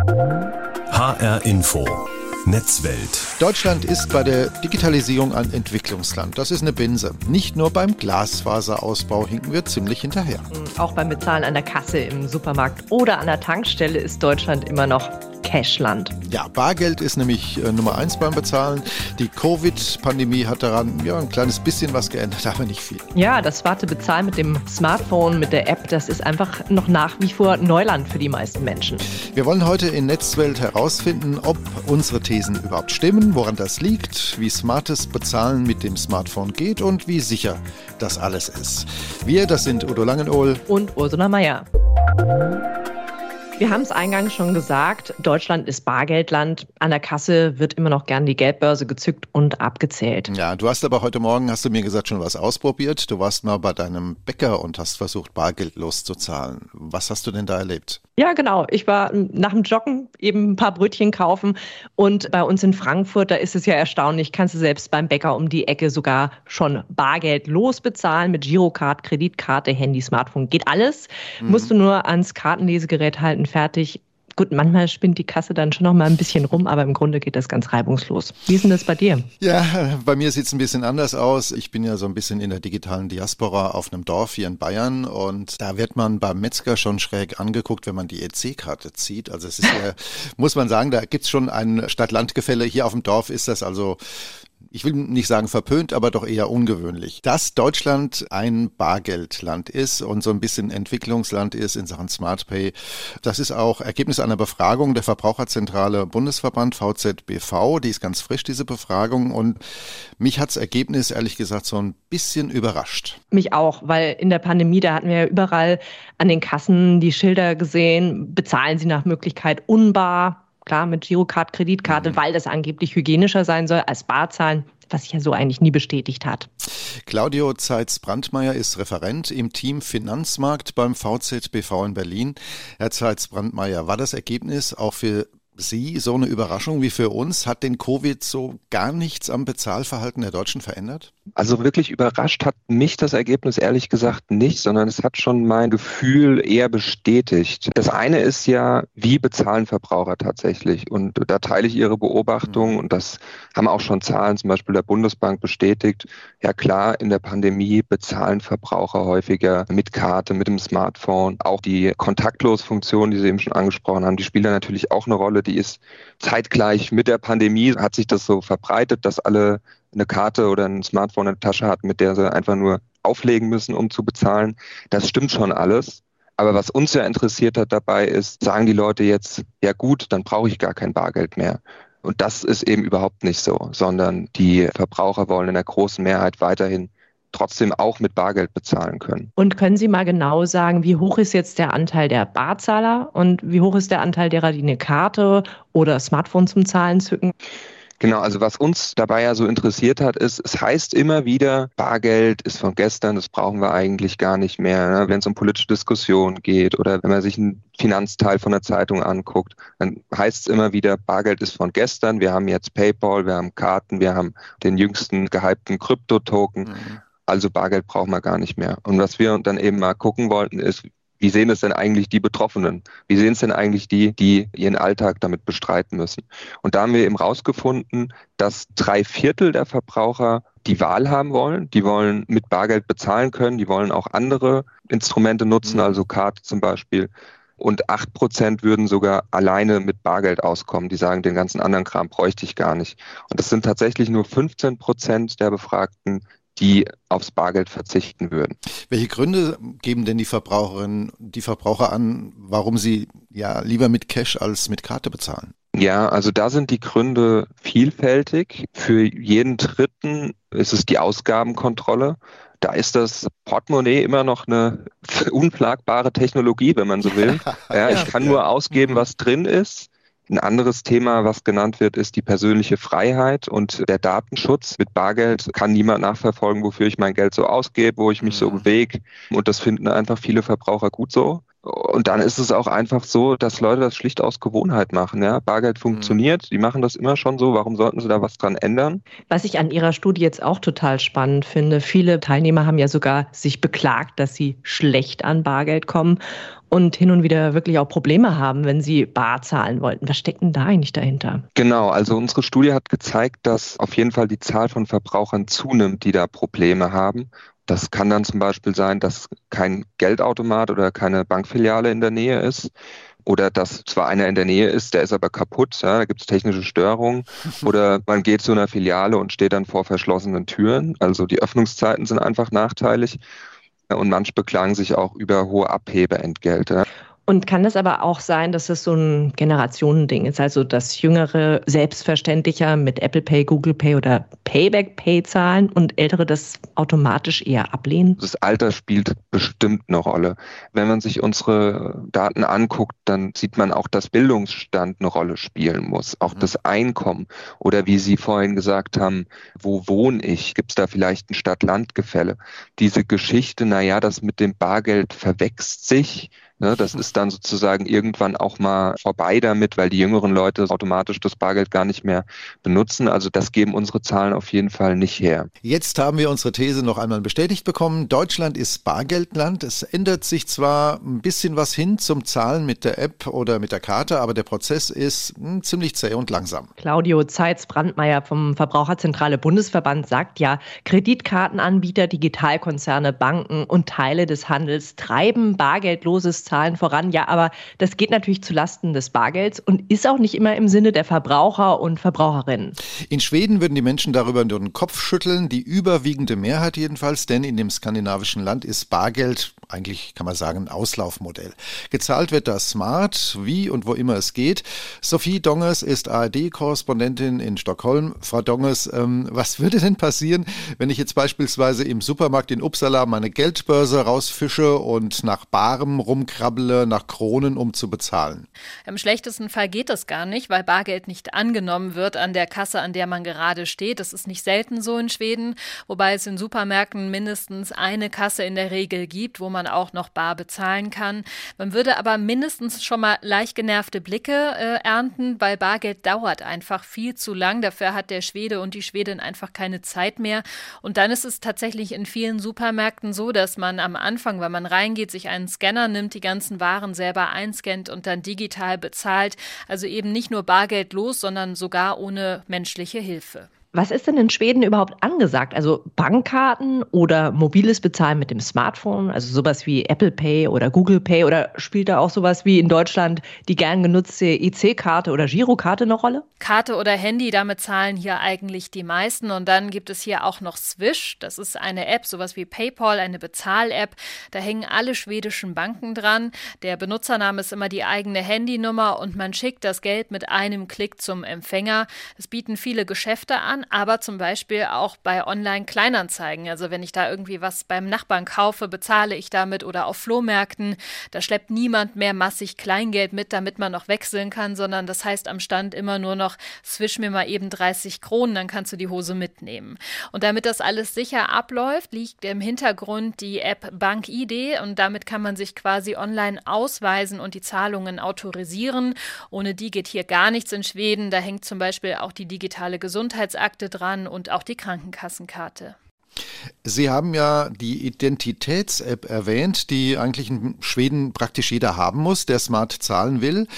HR Info. Netzwelt. Deutschland ist bei der Digitalisierung ein Entwicklungsland. Das ist eine Binse. Nicht nur beim Glasfaserausbau hinken wir ziemlich hinterher. Auch beim Bezahlen an der Kasse im Supermarkt oder an der Tankstelle ist Deutschland immer noch Cashland. Ja, Bargeld ist nämlich äh, Nummer eins beim Bezahlen. Die Covid-Pandemie hat daran ja, ein kleines bisschen was geändert, aber nicht viel. Ja, das smarte Bezahlen mit dem Smartphone, mit der App, das ist einfach noch nach wie vor Neuland für die meisten Menschen. Wir wollen heute in Netzwelt herausfinden, ob unsere Thesen überhaupt stimmen, woran das liegt, wie smartes Bezahlen mit dem Smartphone geht und wie sicher das alles ist. Wir, das sind Udo Langenohl und Ursula Meier. Wir haben es eingangs schon gesagt, Deutschland ist Bargeldland. An der Kasse wird immer noch gern die Geldbörse gezückt und abgezählt. Ja, du hast aber heute Morgen, hast du mir gesagt, schon was ausprobiert. Du warst mal bei deinem Bäcker und hast versucht, bargeldlos zu zahlen. Was hast du denn da erlebt? Ja, genau. Ich war nach dem Joggen eben ein paar Brötchen kaufen und bei uns in Frankfurt, da ist es ja erstaunlich, kannst du selbst beim Bäcker um die Ecke sogar schon bargeldlos bezahlen mit Girocard, Kreditkarte, Handy, Smartphone. Geht alles. Mhm. Musst du nur ans Kartenlesegerät halten, fertig. Gut, manchmal spinnt die Kasse dann schon noch mal ein bisschen rum, aber im Grunde geht das ganz reibungslos. Wie ist denn das bei dir? Ja, bei mir sieht es ein bisschen anders aus. Ich bin ja so ein bisschen in der digitalen Diaspora auf einem Dorf hier in Bayern und da wird man beim Metzger schon schräg angeguckt, wenn man die EC-Karte zieht. Also es ist ja, muss man sagen, da gibt es schon ein Stadt-Land-Gefälle. Hier auf dem Dorf ist das also ich will nicht sagen verpönt, aber doch eher ungewöhnlich. Dass Deutschland ein Bargeldland ist und so ein bisschen Entwicklungsland ist in Sachen SmartPay, das ist auch Ergebnis einer Befragung der Verbraucherzentrale Bundesverband VZBV. Die ist ganz frisch, diese Befragung. Und mich hat's Ergebnis ehrlich gesagt so ein bisschen überrascht. Mich auch, weil in der Pandemie, da hatten wir ja überall an den Kassen die Schilder gesehen, bezahlen Sie nach Möglichkeit unbar klar mit Girocard, Kreditkarte, mhm. weil das angeblich hygienischer sein soll als Barzahlen was sich ja so eigentlich nie bestätigt hat. Claudio Zeitz-Brandmeier ist Referent im Team Finanzmarkt beim VZBV in Berlin. Herr Zeitz-Brandmeier, war das Ergebnis auch für Sie so eine Überraschung wie für uns? Hat den Covid so gar nichts am Bezahlverhalten der Deutschen verändert? Also wirklich überrascht hat mich das Ergebnis ehrlich gesagt nicht, sondern es hat schon mein Gefühl eher bestätigt. Das eine ist ja, wie bezahlen Verbraucher tatsächlich? Und da teile ich Ihre Beobachtung und das haben auch schon Zahlen zum Beispiel der Bundesbank bestätigt. Ja klar, in der Pandemie bezahlen Verbraucher häufiger mit Karte, mit dem Smartphone. Auch die Kontaktlosfunktion, die Sie eben schon angesprochen haben, die spielt da natürlich auch eine Rolle. Die ist zeitgleich mit der Pandemie, hat sich das so verbreitet, dass alle eine Karte oder ein Smartphone in der Tasche hat, mit der sie einfach nur auflegen müssen, um zu bezahlen. Das stimmt schon alles. Aber was uns ja interessiert hat dabei ist, sagen die Leute jetzt, ja gut, dann brauche ich gar kein Bargeld mehr. Und das ist eben überhaupt nicht so, sondern die Verbraucher wollen in der großen Mehrheit weiterhin trotzdem auch mit Bargeld bezahlen können. Und können Sie mal genau sagen, wie hoch ist jetzt der Anteil der Barzahler und wie hoch ist der Anteil derer, die eine Karte oder Smartphone zum Zahlen zücken? Genau, also was uns dabei ja so interessiert hat, ist, es heißt immer wieder, Bargeld ist von gestern, das brauchen wir eigentlich gar nicht mehr. Ne? Wenn es um politische Diskussionen geht oder wenn man sich einen Finanzteil von der Zeitung anguckt, dann heißt es immer wieder, Bargeld ist von gestern, wir haben jetzt PayPal, wir haben Karten, wir haben den jüngsten gehypten Kryptotoken. Mhm. Also Bargeld brauchen wir gar nicht mehr. Und was wir dann eben mal gucken wollten, ist, wie sehen es denn eigentlich die Betroffenen? Wie sehen es denn eigentlich die, die ihren Alltag damit bestreiten müssen? Und da haben wir eben rausgefunden, dass drei Viertel der Verbraucher die Wahl haben wollen. Die wollen mit Bargeld bezahlen können. Die wollen auch andere Instrumente nutzen, mhm. also Karte zum Beispiel. Und acht Prozent würden sogar alleine mit Bargeld auskommen. Die sagen, den ganzen anderen Kram bräuchte ich gar nicht. Und das sind tatsächlich nur 15 Prozent der Befragten, die aufs Bargeld verzichten würden. Welche Gründe geben denn die Verbraucherinnen, die Verbraucher an, warum sie ja lieber mit Cash als mit Karte bezahlen? Ja, also da sind die Gründe vielfältig. Für jeden Dritten ist es die Ausgabenkontrolle. Da ist das Portemonnaie immer noch eine unplagbare Technologie, wenn man so will. Ja, ich kann nur ausgeben, was drin ist. Ein anderes Thema, was genannt wird, ist die persönliche Freiheit und der Datenschutz. Mit Bargeld kann niemand nachverfolgen, wofür ich mein Geld so ausgebe, wo ich mich so mhm. bewege. Und das finden einfach viele Verbraucher gut so. Und dann ist es auch einfach so, dass Leute das schlicht aus Gewohnheit machen. Ja? Bargeld mhm. funktioniert, mhm. die machen das immer schon so. Warum sollten sie da was dran ändern? Was ich an Ihrer Studie jetzt auch total spannend finde, viele Teilnehmer haben ja sogar sich beklagt, dass sie schlecht an Bargeld kommen und hin und wieder wirklich auch Probleme haben, wenn sie bar zahlen wollten. Was steckt denn da eigentlich dahinter? Genau, also unsere Studie hat gezeigt, dass auf jeden Fall die Zahl von Verbrauchern zunimmt, die da Probleme haben. Das kann dann zum Beispiel sein, dass kein Geldautomat oder keine Bankfiliale in der Nähe ist oder dass zwar einer in der Nähe ist, der ist aber kaputt, ja, da gibt es technische Störungen oder man geht zu einer Filiale und steht dann vor verschlossenen Türen. Also die Öffnungszeiten sind einfach nachteilig und manche beklagen sich auch über hohe Abhebeentgelte. Und kann es aber auch sein, dass es so ein Generationending ist, also dass Jüngere selbstverständlicher mit Apple Pay, Google Pay oder Payback Pay zahlen und Ältere das automatisch eher ablehnen? Das Alter spielt bestimmt eine Rolle. Wenn man sich unsere Daten anguckt, dann sieht man auch, dass Bildungsstand eine Rolle spielen muss, auch mhm. das Einkommen oder wie Sie vorhin gesagt haben, wo wohne ich? Gibt es da vielleicht ein Stadt-Land-Gefälle? Diese Geschichte, naja, das mit dem Bargeld verwächst sich Ne, das ist dann sozusagen irgendwann auch mal vorbei damit, weil die jüngeren Leute automatisch das Bargeld gar nicht mehr benutzen. Also das geben unsere Zahlen auf jeden Fall nicht her. Jetzt haben wir unsere These noch einmal bestätigt bekommen. Deutschland ist Bargeldland. Es ändert sich zwar ein bisschen was hin zum Zahlen mit der App oder mit der Karte, aber der Prozess ist hm, ziemlich zäh und langsam. Claudio Zeitz-Brandmeier vom Verbraucherzentrale Bundesverband sagt ja, Kreditkartenanbieter, Digitalkonzerne, Banken und Teile des Handels treiben bargeldloses Zahlen voran. Ja, aber das geht natürlich zu Lasten des Bargelds und ist auch nicht immer im Sinne der Verbraucher und Verbraucherinnen. In Schweden würden die Menschen darüber nur den Kopf schütteln, die überwiegende Mehrheit jedenfalls, denn in dem skandinavischen Land ist Bargeld eigentlich kann man sagen, ein Auslaufmodell. Gezahlt wird das smart, wie und wo immer es geht. Sophie Dongers ist ARD-Korrespondentin in Stockholm. Frau Dongers, ähm, was würde denn passieren, wenn ich jetzt beispielsweise im Supermarkt in Uppsala meine Geldbörse rausfische und nach Barem rumkrabbele, nach Kronen, um zu bezahlen? Im schlechtesten Fall geht das gar nicht, weil Bargeld nicht angenommen wird an der Kasse, an der man gerade steht. Das ist nicht selten so in Schweden, wobei es in Supermärkten mindestens eine Kasse in der Regel gibt, wo man man auch noch bar bezahlen kann. Man würde aber mindestens schon mal leicht genervte Blicke äh, ernten, weil Bargeld dauert einfach viel zu lang. Dafür hat der Schwede und die Schwedin einfach keine Zeit mehr. Und dann ist es tatsächlich in vielen Supermärkten so, dass man am Anfang, wenn man reingeht, sich einen Scanner nimmt, die ganzen Waren selber einscannt und dann digital bezahlt. Also eben nicht nur bargeldlos, sondern sogar ohne menschliche Hilfe. Was ist denn in Schweden überhaupt angesagt? Also Bankkarten oder mobiles Bezahlen mit dem Smartphone, also sowas wie Apple Pay oder Google Pay oder spielt da auch sowas wie in Deutschland die gern genutzte EC-Karte oder Girokarte eine Rolle? Karte oder Handy, damit zahlen hier eigentlich die meisten und dann gibt es hier auch noch Swish, das ist eine App, sowas wie PayPal, eine Bezahl-App. Da hängen alle schwedischen Banken dran. Der Benutzername ist immer die eigene Handynummer und man schickt das Geld mit einem Klick zum Empfänger. Das bieten viele Geschäfte an kann, aber zum Beispiel auch bei Online-Kleinanzeigen. Also wenn ich da irgendwie was beim Nachbarn kaufe, bezahle ich damit oder auf Flohmärkten. Da schleppt niemand mehr massig Kleingeld mit, damit man noch wechseln kann, sondern das heißt am Stand immer nur noch, swish mir mal eben 30 Kronen, dann kannst du die Hose mitnehmen. Und damit das alles sicher abläuft, liegt im Hintergrund die App BankID und damit kann man sich quasi online ausweisen und die Zahlungen autorisieren. Ohne die geht hier gar nichts in Schweden. Da hängt zum Beispiel auch die digitale Gesundheitsakte Akte dran und auch die Krankenkassenkarte. Sie haben ja die Identitäts-App erwähnt, die eigentlich in Schweden praktisch jeder haben muss, der smart zahlen will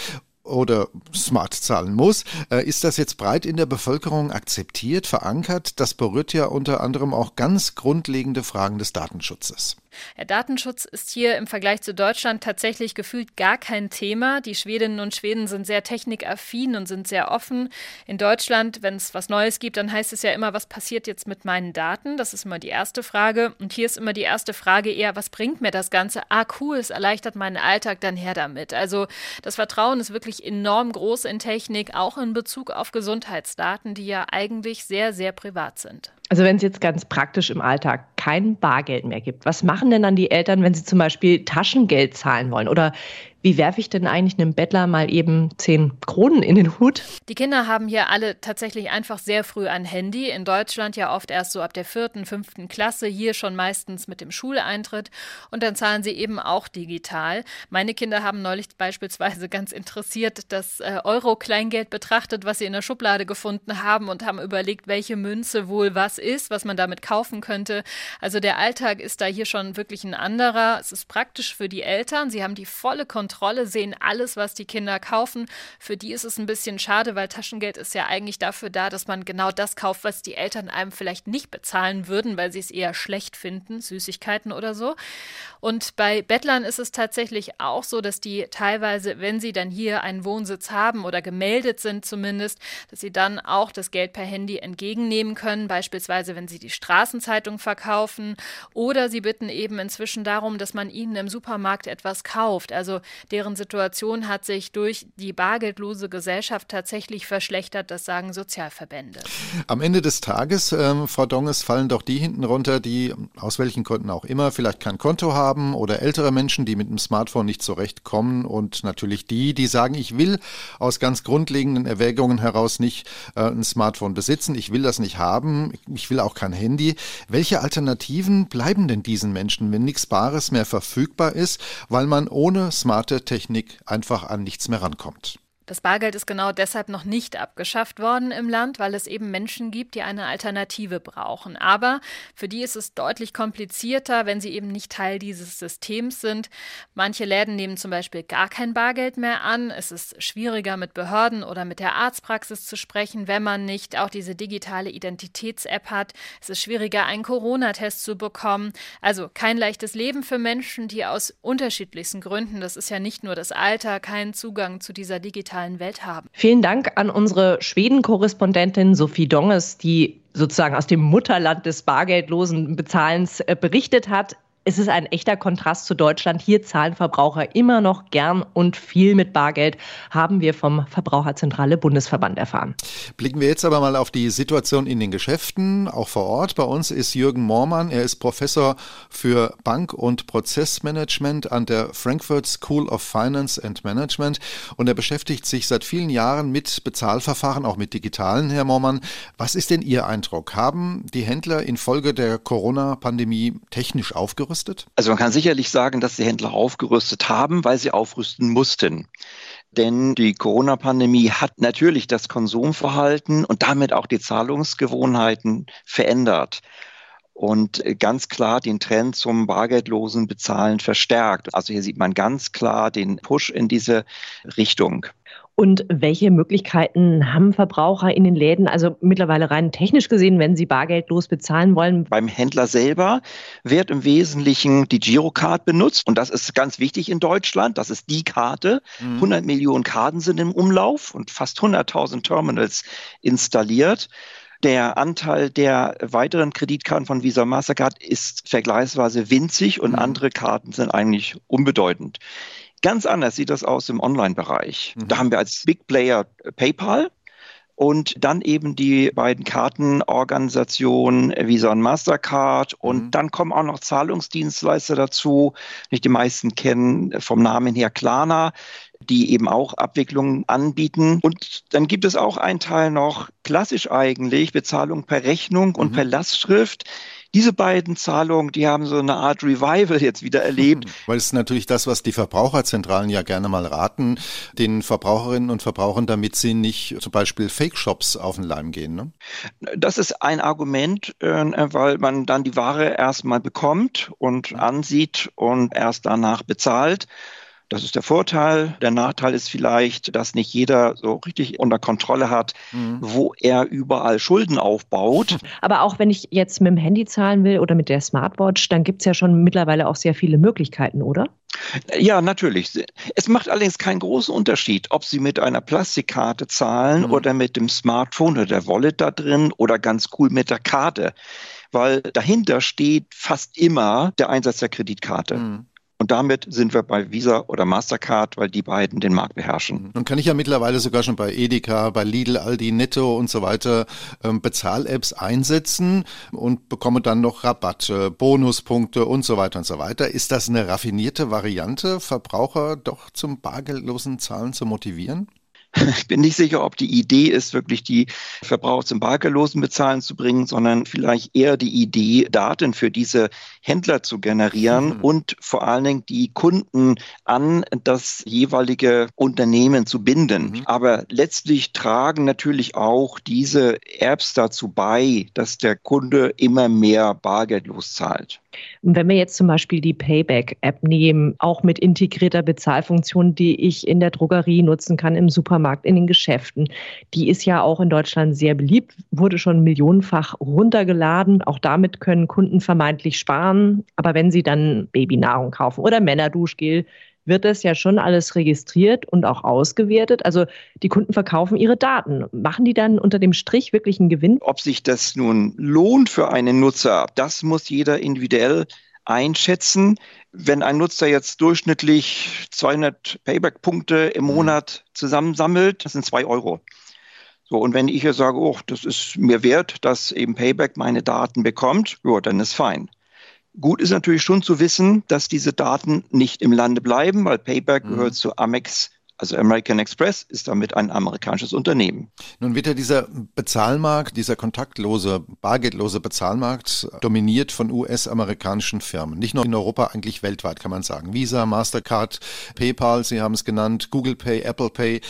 oder smart zahlen muss. Äh, ist das jetzt breit in der Bevölkerung akzeptiert, verankert? Das berührt ja unter anderem auch ganz grundlegende Fragen des Datenschutzes. Ja, Datenschutz ist hier im Vergleich zu Deutschland tatsächlich gefühlt gar kein Thema. Die Schwedinnen und Schweden sind sehr technikaffin und sind sehr offen. In Deutschland, wenn es was Neues gibt, dann heißt es ja immer, was passiert jetzt mit meinen Daten? Das ist immer die erste Frage. Und hier ist immer die erste Frage eher, was bringt mir das Ganze? Ah, cool, es erleichtert meinen Alltag, dann her damit. Also das Vertrauen ist wirklich enorm groß in Technik, auch in Bezug auf Gesundheitsdaten, die ja eigentlich sehr, sehr privat sind. Also wenn es jetzt ganz praktisch im Alltag kein Bargeld mehr gibt, was machen denn dann die Eltern, wenn sie zum Beispiel Taschengeld zahlen wollen? Oder Wie werfe ich denn eigentlich einem Bettler mal eben zehn Kronen in den Hut? Die Kinder haben hier alle tatsächlich einfach sehr früh ein Handy. In Deutschland ja oft erst so ab der vierten, fünften Klasse, hier schon meistens mit dem Schuleintritt. Und dann zahlen sie eben auch digital. Meine Kinder haben neulich beispielsweise ganz interessiert das äh, Euro-Kleingeld betrachtet, was sie in der Schublade gefunden haben und haben überlegt, welche Münze wohl was ist, was man damit kaufen könnte. Also der Alltag ist da hier schon wirklich ein anderer. Es ist praktisch für die Eltern. Sie haben die volle Kontrolle Kontrolle, sehen alles, was die Kinder kaufen. Für die ist es ein bisschen schade, weil Taschengeld ist ja eigentlich dafür da, dass man genau das kauft, was die Eltern einem vielleicht nicht bezahlen würden, weil sie es eher schlecht finden, Süßigkeiten oder so. Und bei Bettlern ist es tatsächlich auch so, dass die teilweise, wenn sie dann hier einen Wohnsitz haben oder gemeldet sind zumindest, dass sie dann auch das Geld per Handy entgegennehmen können, beispielsweise wenn sie die Straßenzeitung verkaufen oder sie bitten eben inzwischen darum, dass man ihnen im Supermarkt etwas kauft. Also deren Situation hat sich durch die bargeldlose Gesellschaft tatsächlich verschlechtert, das sagen Sozialverbände. Am Ende des Tages, ähm, Frau Donges, fallen doch die hinten runter, die aus welchen Gründen auch immer vielleicht kein Konto haben oder ältere Menschen, die mit dem Smartphone nicht zurechtkommen und natürlich die, die sagen, ich will aus ganz grundlegenden Erwägungen heraus nicht äh, ein Smartphone besitzen, ich will das nicht haben, ich will auch kein Handy. Welche Alternativen bleiben denn diesen Menschen, wenn nichts Bares mehr verfügbar ist, weil man ohne Smartphone Technik einfach an nichts mehr rankommt. Das Bargeld ist genau deshalb noch nicht abgeschafft worden im Land, weil es eben Menschen gibt, die eine Alternative brauchen. Aber für die ist es deutlich komplizierter, wenn sie eben nicht Teil dieses Systems sind. Manche Läden nehmen zum Beispiel gar kein Bargeld mehr an. Es ist schwieriger, mit Behörden oder mit der Arztpraxis zu sprechen, wenn man nicht auch diese digitale Identitäts-App hat. Es ist schwieriger, einen Corona-Test zu bekommen. Also kein leichtes Leben für Menschen, die aus unterschiedlichsten Gründen, das ist ja nicht nur das Alter, keinen Zugang zu dieser digitalen digitalen Welt haben. Vielen Dank an unsere Schweden-Korrespondentin Sophie Donges, die sozusagen aus dem Mutterland des bargeldlosen Bezahlens äh, berichtet hat es ist ein echter Kontrast zu Deutschland. Hier zahlen Verbraucher immer noch gern und viel mit Bargeld, haben wir vom Verbraucherzentrale Bundesverband erfahren. Blicken wir jetzt aber mal auf die Situation in den Geschäften, auch vor Ort. Bei uns ist Jürgen Moormann. Er ist Professor für Bank- und Prozessmanagement an der Frankfurt School of Finance and Management und er beschäftigt sich seit vielen Jahren mit Bezahlverfahren, auch mit digitalen, Herr Moormann. Was ist denn Ihr Eindruck? Haben die Händler infolge der Corona-Pandemie technisch aufgerüstet? Aufgerüstet? Also man kann sicherlich sagen, dass die Händler aufgerüstet haben, weil sie aufrüsten mussten. Denn die Corona-Pandemie hat natürlich das Konsumverhalten und damit auch die Zahlungsgewohnheiten verändert und ganz klar den Trend zum bargeldlosen Bezahlen verstärkt. Also hier sieht man ganz klar den Push in diese Richtung. Und welche Möglichkeiten haben Verbraucher in den Läden, also mittlerweile rein technisch gesehen, wenn sie bargeldlos bezahlen wollen? Beim Händler selber wird im Wesentlichen die Girocard benutzt. Und das ist ganz wichtig in Deutschland. Das ist die Karte. Mhm. 100 Millionen Karten sind im Umlauf und fast 100.000 Terminals installiert. Der Anteil der weiteren Kreditkarten von Visa Mastercard ist vergleichsweise winzig und mhm. andere Karten sind eigentlich unbedeutend. Ganz anders sieht das aus im Online-Bereich. Mhm. Da haben wir als Big Player PayPal und dann eben die beiden Kartenorganisationen Visa und Mastercard und mhm. dann kommen auch noch Zahlungsdienstleister dazu. Nicht die meisten kennen vom Namen her Klarna die eben auch Abwicklungen anbieten. Und dann gibt es auch einen Teil noch klassisch eigentlich, Bezahlung per Rechnung und mhm. per Lastschrift. Diese beiden Zahlungen, die haben so eine Art Revival jetzt wieder erlebt. Weil es ist natürlich das, was die Verbraucherzentralen ja gerne mal raten, den Verbraucherinnen und Verbrauchern, damit sie nicht zum Beispiel Fake-Shops auf den Leim gehen. Ne? Das ist ein Argument, äh, weil man dann die Ware erstmal bekommt und ansieht und erst danach bezahlt. Das ist der Vorteil. Der Nachteil ist vielleicht, dass nicht jeder so richtig unter Kontrolle hat, mhm. wo er überall Schulden aufbaut. Aber auch wenn ich jetzt mit dem Handy zahlen will oder mit der Smartwatch, dann gibt es ja schon mittlerweile auch sehr viele Möglichkeiten, oder? Ja, natürlich. Es macht allerdings keinen großen Unterschied, ob Sie mit einer Plastikkarte zahlen mhm. oder mit dem Smartphone oder der Wallet da drin oder ganz cool mit der Karte, weil dahinter steht fast immer der Einsatz der Kreditkarte. Mhm. Und damit sind wir bei Visa oder Mastercard, weil die beiden den Markt beherrschen. Nun kann ich ja mittlerweile sogar schon bei Edeka, bei Lidl, Aldi, Netto und so weiter ähm, Bezahl-Apps einsetzen und bekomme dann noch Rabatte, Bonuspunkte und so weiter und so weiter. Ist das eine raffinierte Variante, Verbraucher doch zum bargeldlosen Zahlen zu motivieren? Ich bin nicht sicher, ob die Idee ist, wirklich die Verbraucher zum bargeldlosen Bezahlen zu bringen, sondern vielleicht eher die Idee, Daten für diese Händler zu generieren mhm. und vor allen Dingen die Kunden an das jeweilige Unternehmen zu binden. Mhm. Aber letztlich tragen natürlich auch diese Apps dazu bei, dass der Kunde immer mehr bargeldlos zahlt. Wenn wir jetzt zum Beispiel die Payback-App nehmen, auch mit integrierter Bezahlfunktion, die ich in der Drogerie nutzen kann, im Supermarkt, in den Geschäften, die ist ja auch in Deutschland sehr beliebt, wurde schon millionenfach runtergeladen. Auch damit können Kunden vermeintlich sparen. Aber wenn sie dann Babynahrung kaufen oder Männerduschgel, wird das ja schon alles registriert und auch ausgewertet. Also die Kunden verkaufen ihre Daten. Machen die dann unter dem Strich wirklich einen Gewinn? Ob sich das nun lohnt für einen Nutzer, das muss jeder individuell einschätzen. Wenn ein Nutzer jetzt durchschnittlich 200 Payback-Punkte im mhm. Monat zusammensammelt, das sind zwei Euro. So, und wenn ich hier sage, oh, das ist mir wert, dass eben Payback meine Daten bekommt, ja, dann ist fein. Gut ist natürlich schon zu wissen, dass diese Daten nicht im Lande bleiben, weil Payback mhm. gehört zu Amex also American Express ist damit ein amerikanisches Unternehmen. Nun wird ja dieser Bezahlmarkt, dieser kontaktlose, bargeldlose Bezahlmarkt dominiert von US-amerikanischen Firmen. Nicht nur in Europa, eigentlich weltweit kann man sagen. Visa, Mastercard, PayPal, Sie haben es genannt, Google Pay, Apple Pay.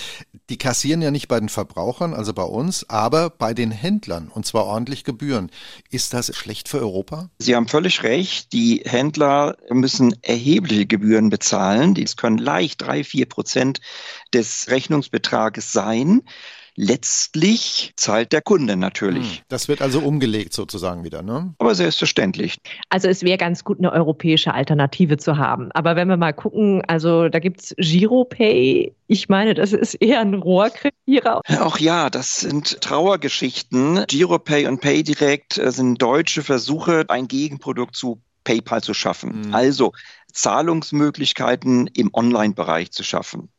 Die kassieren ja nicht bei den Verbrauchern, also bei uns, aber bei den Händlern und zwar ordentlich Gebühren. Ist das schlecht für Europa? Sie haben völlig recht. Die Händler müssen erhebliche Gebühren bezahlen. Die können leicht drei, vier Prozent des Rechnungsbetrages sein. Letztlich zahlt der Kunde natürlich. Hm, das wird also umgelegt sozusagen wieder, ne? Aber selbstverständlich. Also es wäre ganz gut, eine europäische Alternative zu haben. Aber wenn wir mal gucken, also da gibt es Giropay. Ich meine, das ist eher ein Rohrkrepierer. Auch ja, das sind Trauergeschichten. Giropay und PayDirect äh, sind deutsche Versuche, ein Gegenprodukt zu PayPal zu schaffen. Mhm. Also Zahlungsmöglichkeiten im Online-Bereich zu schaffen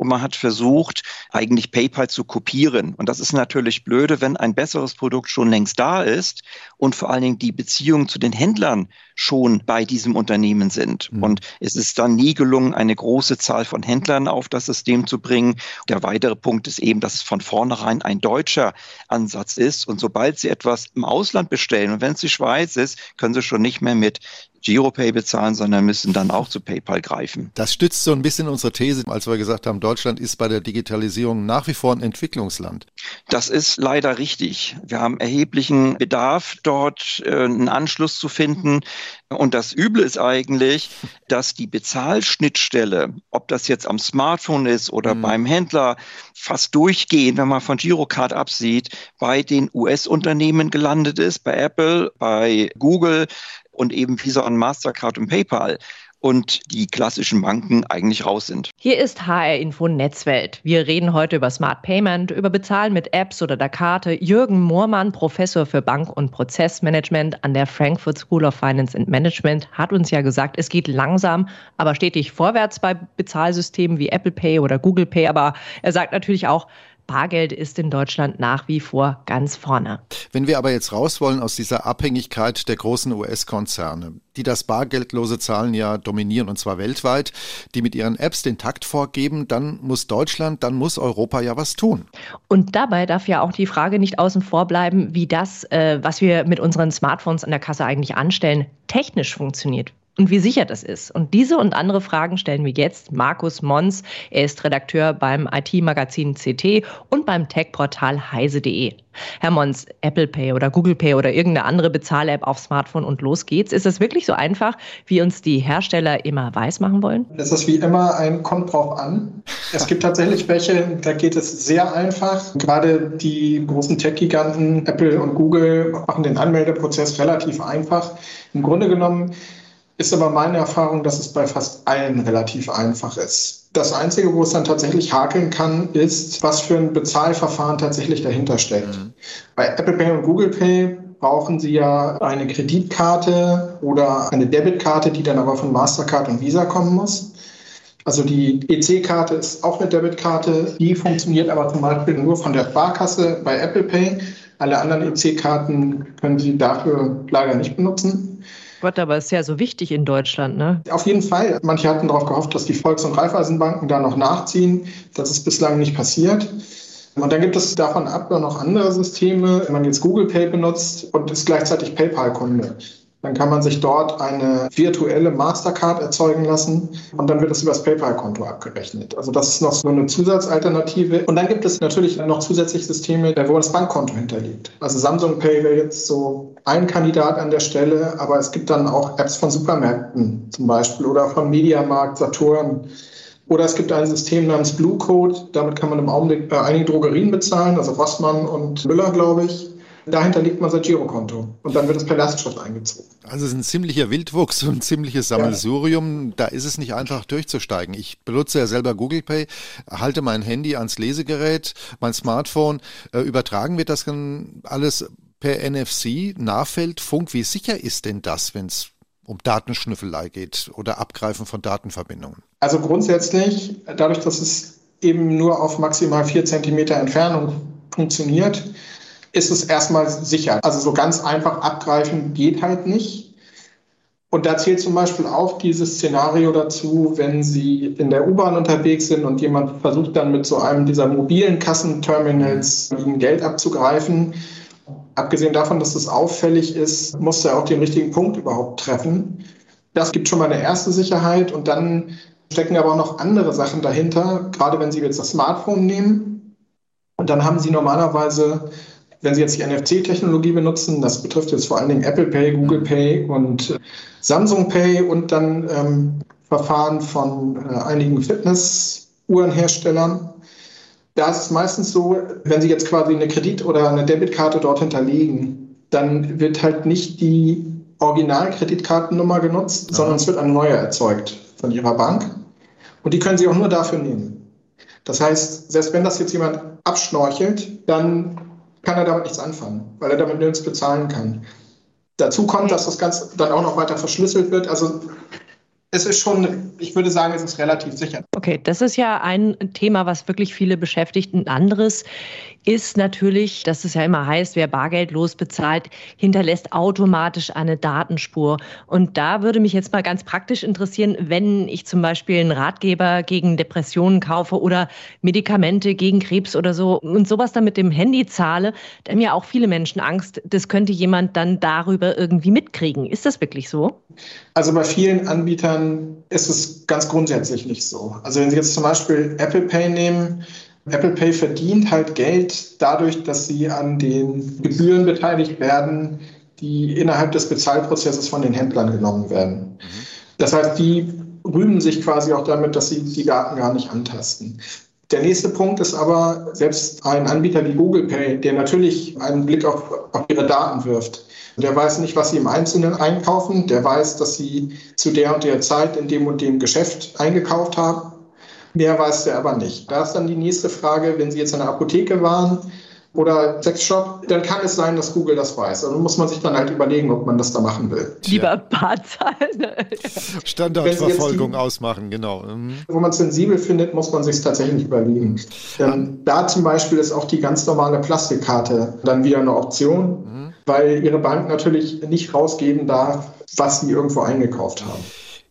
und man hat versucht, eigentlich PayPal zu kopieren. Und das ist natürlich blöde, wenn ein besseres Produkt schon längst da ist und vor allen Dingen die Beziehungen zu den Händlern schon bei diesem Unternehmen sind. Mhm. Und es ist dann nie gelungen, eine große Zahl von Händlern auf das System zu bringen. Der weitere Punkt ist eben, dass es von vornherein ein deutscher Ansatz ist. Und sobald Sie etwas im Ausland bestellen und wenn es die Schweiz ist, können Sie schon nicht mehr mit Giropay bezahlen, sondern müssen dann auch zu PayPal greifen. Das stützt so ein bisschen unsere These, als wir gesagt haben, Deutschland ist bei der Digitalisierung nach wie vor ein Entwicklungsland. Das ist leider richtig. Wir haben erheblichen Bedarf, dort äh, einen Anschluss zu finden. Und das Üble ist eigentlich, dass die Bezahlschnittstelle, ob das jetzt am Smartphone ist oder mhm. beim Händler, fast durchgehend, wenn man von Girocard absieht, bei den US-Unternehmen gelandet ist, bei Apple, bei Google und eben Visa und Mastercard und PayPal und die klassischen Banken eigentlich raus sind. Hier ist HR Info Netzwelt. Wir reden heute über Smart Payment, über Bezahlen mit Apps oder der Karte. Jürgen Moormann, Professor für Bank- und Prozessmanagement an der Frankfurt School of Finance and Management, hat uns ja gesagt, es geht langsam, aber stetig vorwärts bei Bezahlsystemen wie Apple Pay oder Google Pay. Aber er sagt natürlich auch, Bargeld ist in Deutschland nach wie vor ganz vorne. Wenn wir aber jetzt raus wollen aus dieser Abhängigkeit der großen US-Konzerne, die das bargeldlose Zahlen ja dominieren und zwar weltweit, die mit ihren Apps den Takt vorgeben, dann muss Deutschland, dann muss Europa ja was tun. Und dabei darf ja auch die Frage nicht außen vor bleiben, wie das, äh, was wir mit unseren Smartphones an der Kasse eigentlich anstellen, technisch funktioniert und wie sicher das ist. Und diese und andere Fragen stellen wir jetzt Markus Mons. Er ist Redakteur beim IT-Magazin CT und beim Tech-Portal heise.de. Herr Mons, Apple Pay oder Google Pay oder irgendeine andere Bezahl-App auf Smartphone und los geht's. Ist es wirklich so einfach, wie uns die Hersteller immer weismachen wollen? Es ist wie immer ein kommt drauf an. Es gibt tatsächlich welche, da geht es sehr einfach. Gerade die großen Tech-Giganten Apple und Google machen den Anmeldeprozess relativ einfach. Im Grunde genommen ist aber meine Erfahrung, dass es bei fast allen relativ einfach ist. Das Einzige, wo es dann tatsächlich hakeln kann, ist, was für ein Bezahlverfahren tatsächlich dahinter steckt. Mhm. Bei Apple Pay und Google Pay brauchen Sie ja eine Kreditkarte oder eine Debitkarte, die dann aber von Mastercard und Visa kommen muss. Also die EC-Karte ist auch eine Debitkarte, die funktioniert aber zum Beispiel nur von der Sparkasse bei Apple Pay. Alle anderen EC-Karten können Sie dafür leider nicht benutzen. Gott, aber ist ja so wichtig in Deutschland, ne? Auf jeden Fall. Manche hatten darauf gehofft, dass die Volks- und Raiffeisenbanken da noch nachziehen. Das ist bislang nicht passiert. Und dann gibt es davon ab noch andere Systeme. Wenn man jetzt Google Pay benutzt und ist gleichzeitig PayPal-Kunde, dann kann man sich dort eine virtuelle Mastercard erzeugen lassen und dann wird es über das PayPal-Konto abgerechnet. Also das ist noch so eine Zusatzalternative. Und dann gibt es natürlich noch zusätzliche Systeme, wo das Bankkonto hinterliegt. Also Samsung Pay wäre jetzt so ein Kandidat an der Stelle, aber es gibt dann auch Apps von Supermärkten zum Beispiel oder von Mediamarkt, Saturn. Oder es gibt ein System namens Blue Code. Damit kann man im Augenblick äh, einige Drogerien bezahlen, also Rossmann und Müller, glaube ich. Dahinter liegt man sein Girokonto und dann wird es per Lastschrift eingezogen. Also es ist ein ziemlicher Wildwuchs und ein ziemliches Sammelsurium. Ja. Da ist es nicht einfach durchzusteigen. Ich benutze ja selber Google Pay, halte mein Handy ans Lesegerät, mein Smartphone. Äh, übertragen wird das dann alles per NFC, Nahfeldfunk. Wie sicher ist denn das, wenn es um Datenschnüffelei geht oder Abgreifen von Datenverbindungen? Also grundsätzlich, dadurch, dass es eben nur auf maximal vier Zentimeter Entfernung funktioniert, ist es erstmal sicher. Also so ganz einfach abgreifen geht halt nicht. Und da zählt zum Beispiel auch dieses Szenario dazu, wenn Sie in der U-Bahn unterwegs sind und jemand versucht dann mit so einem dieser mobilen Kassenterminals Ihnen Geld abzugreifen. Abgesehen davon, dass das auffällig ist, muss er auch den richtigen Punkt überhaupt treffen. Das gibt schon mal eine erste Sicherheit und dann stecken aber auch noch andere Sachen dahinter, gerade wenn Sie jetzt das Smartphone nehmen. Und dann haben Sie normalerweise wenn Sie jetzt die NFC-Technologie benutzen, das betrifft jetzt vor allen Dingen Apple Pay, Google Pay und äh, Samsung Pay und dann ähm, Verfahren von äh, einigen Fitness-Uhrenherstellern. Da ist es meistens so, wenn Sie jetzt quasi eine Kredit- oder eine Debitkarte dort hinterlegen, dann wird halt nicht die Original-Kreditkartennummer genutzt, ja. sondern es wird eine neue erzeugt von Ihrer Bank. Und die können Sie auch nur dafür nehmen. Das heißt, selbst wenn das jetzt jemand abschnorchelt, dann kann er damit nichts anfangen, weil er damit nirgends bezahlen kann. Dazu kommt, dass das Ganze dann auch noch weiter verschlüsselt wird. Also es ist schon, ich würde sagen, es ist relativ sicher. Okay, das ist ja ein Thema, was wirklich viele beschäftigt. Ein anderes ist natürlich, dass es ja immer heißt, wer bargeldlos bezahlt, hinterlässt automatisch eine Datenspur. Und da würde mich jetzt mal ganz praktisch interessieren, wenn ich zum Beispiel einen Ratgeber gegen Depressionen kaufe oder Medikamente gegen Krebs oder so und sowas dann mit dem Handy zahle, da haben ja auch viele Menschen Angst, das könnte jemand dann darüber irgendwie mitkriegen. Ist das wirklich so? Also bei vielen Anbietern ist es ganz grundsätzlich nicht so. Also wenn Sie jetzt zum Beispiel Apple Pay nehmen, Apple Pay verdient halt Geld dadurch, dass sie an den Gebühren beteiligt werden, die innerhalb des Bezahlprozesses von den Händlern genommen werden. Das heißt, die rühmen sich quasi auch damit, dass sie die Daten gar nicht antasten. Der nächste Punkt ist aber, selbst ein Anbieter wie Google Pay, der natürlich einen Blick auf, auf ihre Daten wirft, der weiß nicht, was sie im Einzelnen einkaufen, der weiß, dass sie zu der und der Zeit in dem und dem Geschäft eingekauft haben Mehr weiß der aber nicht. Da ist dann die nächste Frage, wenn Sie jetzt in der Apotheke waren oder Sexshop, dann kann es sein, dass Google das weiß. Also muss man sich dann halt überlegen, ob man das da machen will. Lieber Barzahlen. Standardverfolgung ausmachen, genau. Mhm. Wo man es sensibel findet, muss man sich tatsächlich überlegen. Ähm, da zum Beispiel ist auch die ganz normale Plastikkarte dann wieder eine Option, mhm. weil Ihre Bank natürlich nicht rausgeben darf, was Sie irgendwo eingekauft haben.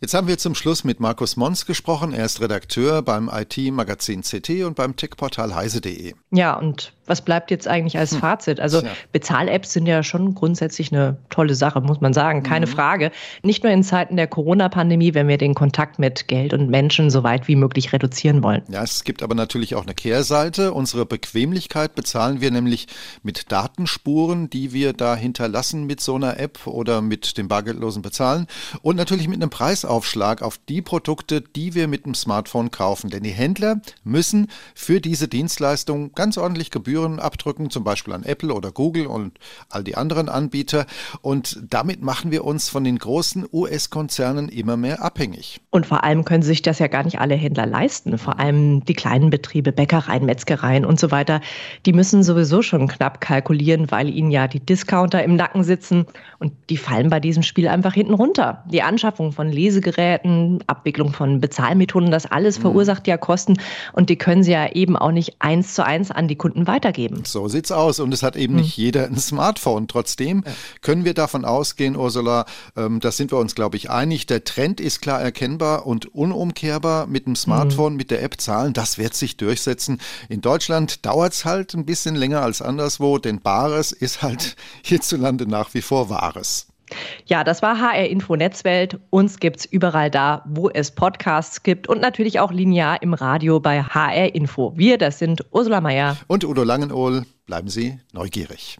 Jetzt haben wir zum Schluss mit Markus Mons gesprochen. Er ist Redakteur beim IT-Magazin CT und beim Tech-Portal heise.de. Ja, und was bleibt jetzt eigentlich als hm. Fazit? Also Bezahl-Apps sind ja schon grundsätzlich eine tolle Sache, muss man sagen, keine mhm. Frage. Nicht nur in Zeiten der Corona-Pandemie, wenn wir den Kontakt mit Geld und Menschen so weit wie möglich reduzieren wollen. Ja, es gibt aber natürlich auch eine Kehrseite. Unsere Bequemlichkeit bezahlen wir nämlich mit Datenspuren, die wir da hinterlassen mit so einer App oder mit dem bargeldlosen Bezahlen und natürlich mit einem Preis Preisaufschlag auf die Produkte, die wir mit dem Smartphone kaufen. Denn die Händler müssen für diese Dienstleistung ganz ordentlich Gebühren abdrücken, zum Beispiel an Apple oder Google und all die anderen Anbieter. Und damit machen wir uns von den großen US-Konzernen immer mehr abhängig. Und vor allem können sich das ja gar nicht alle Händler leisten. Vor allem die kleinen Betriebe, Bäckereien, Metzgereien und so weiter, die müssen sowieso schon knapp kalkulieren, weil ihnen ja die Discounter im Nacken sitzen und die fallen bei diesem Spiel einfach hinten runter. Die Anschaffung von Lesegeräten, Abwicklung von Bezahlmethoden, das alles mhm. verursacht ja Kosten und die können sie ja eben auch nicht eins zu eins an die Kunden weitergeben. So sieht's aus und es hat eben mhm. nicht jeder ein Smartphone. Trotzdem können wir davon ausgehen, Ursula, ähm, da sind wir uns, glaube ich, einig, der Trend ist klar erkennbar und unumkehrbar mit dem Smartphone, mhm. mit der App zahlen, das wird sich durchsetzen. In Deutschland dauert es halt ein bisschen länger als anderswo, denn Bares ist halt hierzulande nach wie vor Wahres. Ja, das war HR Info Netzwelt. Uns gibt es überall da, wo es Podcasts gibt und natürlich auch linear im Radio bei HR Info. Wir, das sind Ursula Meier und Udo Langenohl. Bleiben Sie neugierig.